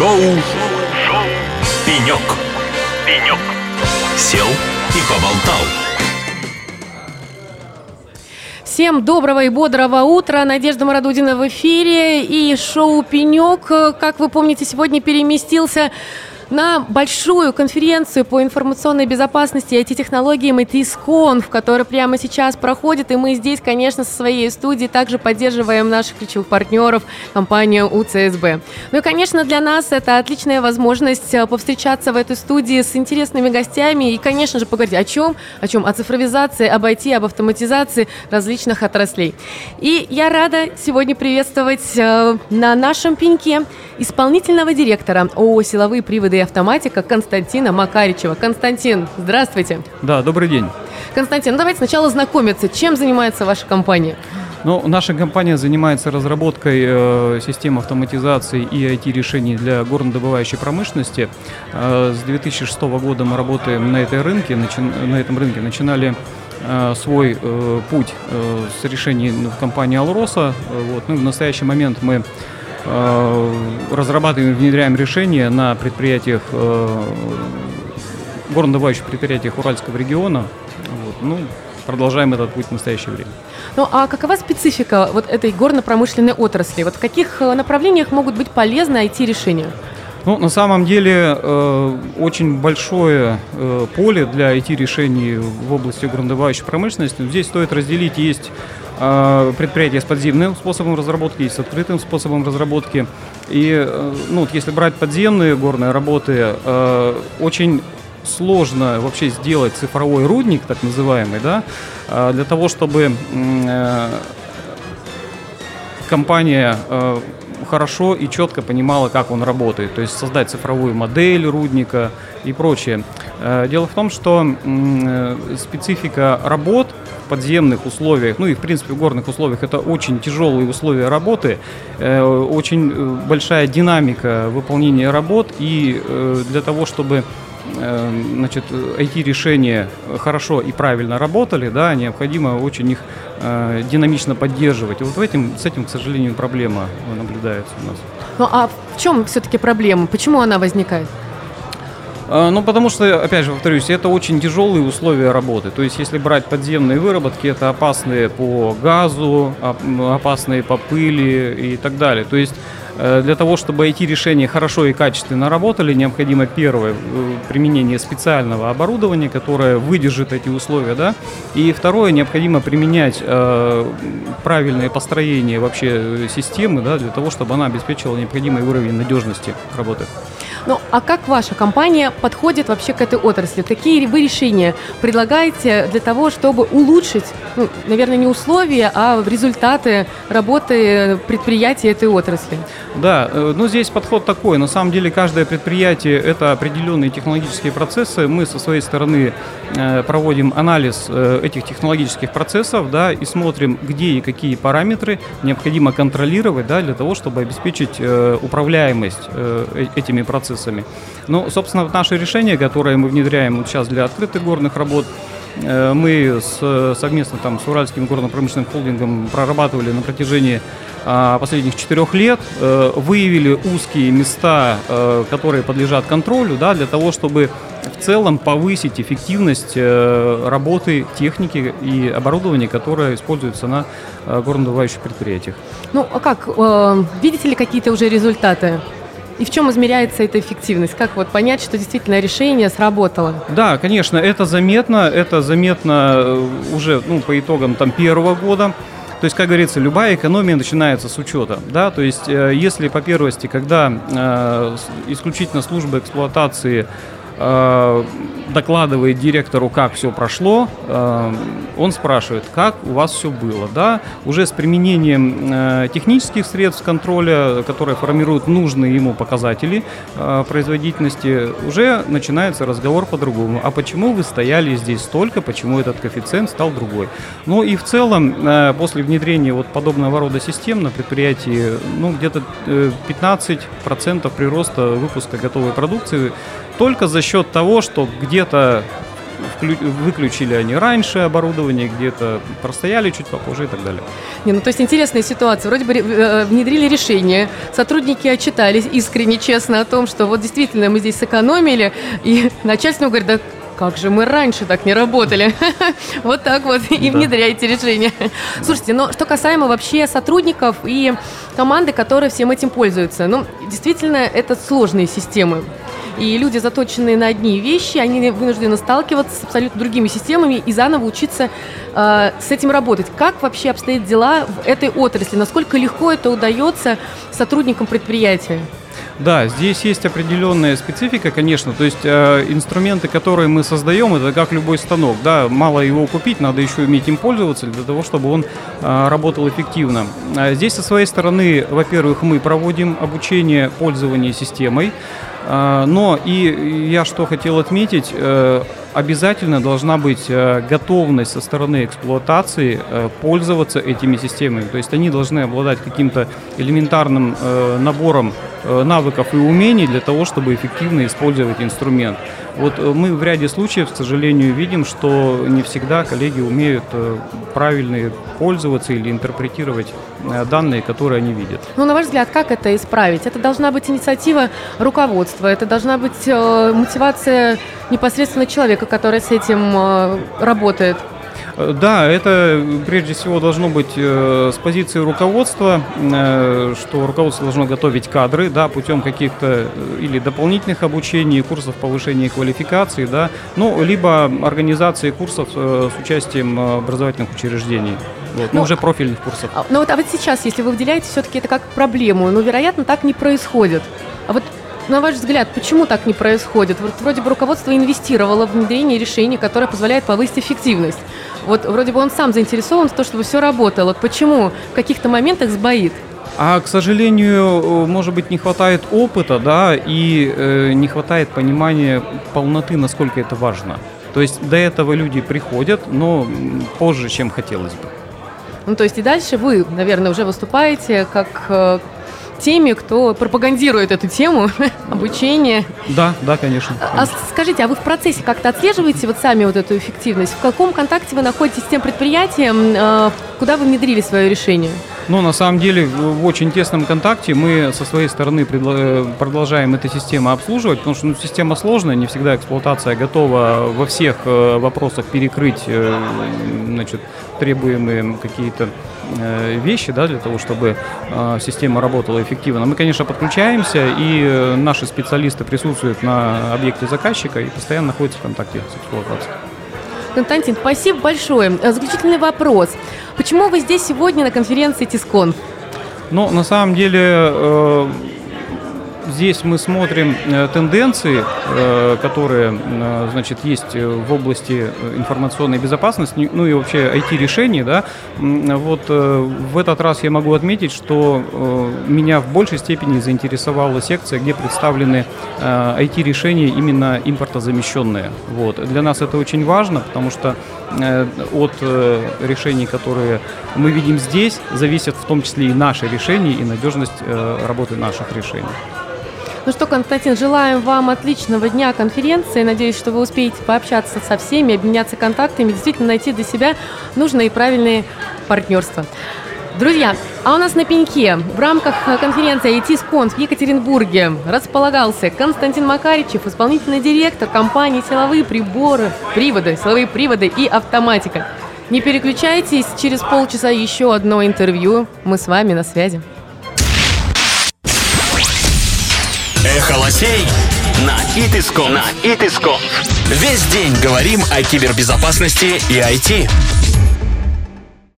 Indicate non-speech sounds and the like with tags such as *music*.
Шоу, Шоу. «Пенек». «Пенек». Сел и поболтал. Всем доброго и бодрого утра. Надежда Марадудина в эфире. И шоу «Пенек», как вы помните, сегодня переместился на большую конференцию по информационной безопасности и IT-технологиям ITSCON, в которой прямо сейчас проходит. И мы здесь, конечно, со своей студии также поддерживаем наших ключевых партнеров, компанию УЦСБ. Ну и, конечно, для нас это отличная возможность э, повстречаться в этой студии с интересными гостями и, конечно же, поговорить о чем? О чем? О цифровизации, об IT, об автоматизации различных отраслей. И я рада сегодня приветствовать э, на нашем пеньке исполнительного директора ООО «Силовые приводы и автоматика» Константина Макаричева. Константин, здравствуйте. Да, добрый день. Константин, ну давайте сначала знакомиться. Чем занимается ваша компания? Ну, наша компания занимается разработкой э, систем автоматизации и IT-решений для горнодобывающей промышленности. Э, с 2006 года мы работаем на, этой рынке, начи, на этом рынке. Начинали э, свой э, путь э, с решений в компании «Алроса». Вот. Ну, в настоящий момент мы Э, разрабатываем и внедряем решения на предприятиях, э, горнодобывающих предприятиях Уральского региона. Вот. Ну, продолжаем этот путь в настоящее время. Ну а какова специфика вот этой горно-промышленной отрасли? Вот в каких э, направлениях могут быть полезны IT-решения? Ну, на самом деле, э, очень большое э, поле для IT-решений в области горнодобывающей промышленности. Здесь стоит разделить, есть э, предприятия с подземным способом разработки, есть с открытым способом разработки. И, э, ну, вот если брать подземные горные работы, э, очень сложно вообще сделать цифровой рудник, так называемый, да, э, для того, чтобы компания хорошо и четко понимала, как он работает, то есть создать цифровую модель рудника и прочее. Э, дело в том, что э, специфика работ в подземных условиях, ну и в принципе в горных условиях, это очень тяжелые условия работы, э, очень большая динамика выполнения работ, и для того, чтобы значит, IT-решения хорошо и правильно работали, да, необходимо очень их э, динамично поддерживать. И вот в этим, с этим, к сожалению, проблема наблюдается у нас. Ну а в чем все-таки проблема? Почему она возникает? Ну, потому что, опять же, повторюсь, это очень тяжелые условия работы. То есть, если брать подземные выработки, это опасные по газу, опасные по пыли и так далее. То есть, Э, для того, чтобы IT-решения хорошо и качественно работали, необходимо первое э, применение специального оборудования, которое выдержит эти условия, да, и второе необходимо применять э, правильное построение вообще системы, да, для того, чтобы она обеспечивала необходимый уровень надежности работы. Ну, а как ваша компания подходит вообще к этой отрасли? Какие вы решения предлагаете для того, чтобы улучшить, ну, наверное, не условия, а результаты работы предприятий этой отрасли? Да, э, ну здесь подход такой. На самом деле каждое предприятие – это определенные технологические процессы. Мы со своей стороны э, проводим анализ э, этих технологических процессов да, и смотрим, где и какие параметры необходимо контролировать да, для того, чтобы обеспечить управляемость этими процессами. Ну, собственно, наше решение, которое мы внедряем вот сейчас для открытых горных работ, мы с, совместно там, с Уральским горно-промышленным холдингом прорабатывали на протяжении а, последних четырех лет э, выявили узкие места, э, которые подлежат контролю, да, для того, чтобы в целом повысить эффективность э, работы техники и оборудования, которое используется на горнодобывающих предприятиях. Ну, а как? Видите ли какие-то уже результаты? И в чем измеряется эта эффективность? Как вот понять, что действительно решение сработало? Да, конечно, это заметно. Это заметно уже ну, по итогам там, первого года. То есть, как говорится, любая экономия начинается с учета. Да? То есть, э, если по первости, когда э, исключительно служба эксплуатации Э, докладывает директору, как все прошло, э, он спрашивает, как у вас все было, да, уже с применением э, технических средств контроля, которые формируют нужные ему показатели производительности, уже начинается разговор по-другому. А почему вы стояли здесь столько, почему этот коэффициент стал другой? Ну и в целом, после внедрения вот подобного рода систем на предприятии, ну где-то 15% прироста выпуска готовой продукции только за счет того, что где-то выключили они раньше оборудование, где-то простояли чуть попозже и так далее. Не, ну то есть интересная ситуация. Вроде бы э, внедрили решение, сотрудники отчитались искренне, честно о том, что вот действительно мы здесь сэкономили, и *laughs* начальство говорит, да как же мы раньше так не работали? *laughs* Вот так вот и внедряйте решение. Слушайте, но что касаемо вообще сотрудников и команды, которые всем этим пользуются, ну, действительно, это сложные системы. И люди, заточенные на одни вещи, они вынуждены сталкиваться с абсолютно другими системами и заново учиться э, с этим работать. Как вообще обстоят дела в этой отрасли? Насколько легко это удается сотрудникам предприятия? Да, здесь есть определенная специфика, конечно. То есть э, инструменты, которые мы создаем, это как любой станок. Да, мало его купить, надо еще уметь им пользоваться для того, чтобы он э, работал эффективно. А здесь со своей стороны, во-первых, мы проводим обучение пользования системой. Э, но и я что хотел отметить, э, обязательно должна быть э, готовность со стороны эксплуатации пользоваться этими системами. То есть они должны обладать каким-то элементарным набором навыков и умений для того, чтобы эффективно использовать инструмент. Вот мы в ряде случаев, к сожалению, видим, что не всегда коллеги умеют правильно пользоваться или интерпретировать данные, которые они видят. Ну, на ваш взгляд, как это исправить? Это должна быть инициатива руководства, это должна быть э, мотивация непосредственно человека, который с этим э, работает. Э, да, это прежде всего должно быть э, с позиции руководства, э, что руководство должно готовить кадры, да, путем каких-то э, или дополнительных обучений, курсов повышения квалификации, да, ну, либо организации курсов э, с участием образовательных учреждений. Вот, ну, ну, уже профильных курсов. А, ну вот, а вот сейчас, если вы выделяете все-таки это как проблему, ну, вероятно, так не происходит. А вот на ваш взгляд, почему так не происходит? Вот вроде бы руководство инвестировало в внедрение решений, которое позволяет повысить эффективность. Вот вроде бы он сам заинтересован в том, чтобы все работало. Вот почему в каких-то моментах сбоит? А, к сожалению, может быть, не хватает опыта, да, и э, не хватает понимания полноты, насколько это важно. То есть до этого люди приходят, но позже, чем хотелось бы. Ну, то есть и дальше вы, наверное, уже выступаете как э, теми, кто пропагандирует эту тему *laughs* обучения. Да, да, конечно, А скажите, а вы в процессе как-то отслеживаете вот сами вот эту эффективность? В каком контакте вы находитесь с тем предприятием, э, куда вы внедрили свое решение? Ну, на самом деле, в очень тесном контакте мы со своей стороны продолжаем эту систему обслуживать, потому что ну, система сложная, не всегда эксплуатация готова во всех э, вопросах перекрыть э, значит, требуемые какие-то Э, вещи да, для того, чтобы э, система работала эффективно. Мы, конечно, подключаемся, и э, наши специалисты присутствуют на объекте заказчика и постоянно находятся в контакте с эксплуатацией. Константин, спасибо большое. Заключительный вопрос. Почему вы здесь сегодня на конференции Тискон? Ну, на самом деле, здесь мы смотрим э, тенденции, э, которые, э, значит, есть в области информационной безопасности, ну и вообще IT-решений, да. Вот в этот раз я могу отметить, что меня в большей степени заинтересовала секция, где представлены IT-решения именно импортозамещенные. Вот. Для нас это очень важно, потому что от решений, которые мы видим здесь, зависят в том числе и наши решения, и надежность работы наших решений. Ну что, Константин, желаем вам отличного дня конференции. Надеюсь, что вы успеете пообщаться со всеми, обменяться контактами, действительно найти для себя нужные и правильные партнерства. Друзья, а у нас на пеньке в рамках конференции IT-скон в Екатеринбурге располагался Константин Макаричев, исполнительный директор компании «Силовые приборы», приводы, силовые приводы и автоматика. Не переключайтесь, через полчаса еще одно интервью. Мы с вами на связи. Эхо лосей на Итиском. На Итиском. Весь день говорим о кибербезопасности и IT.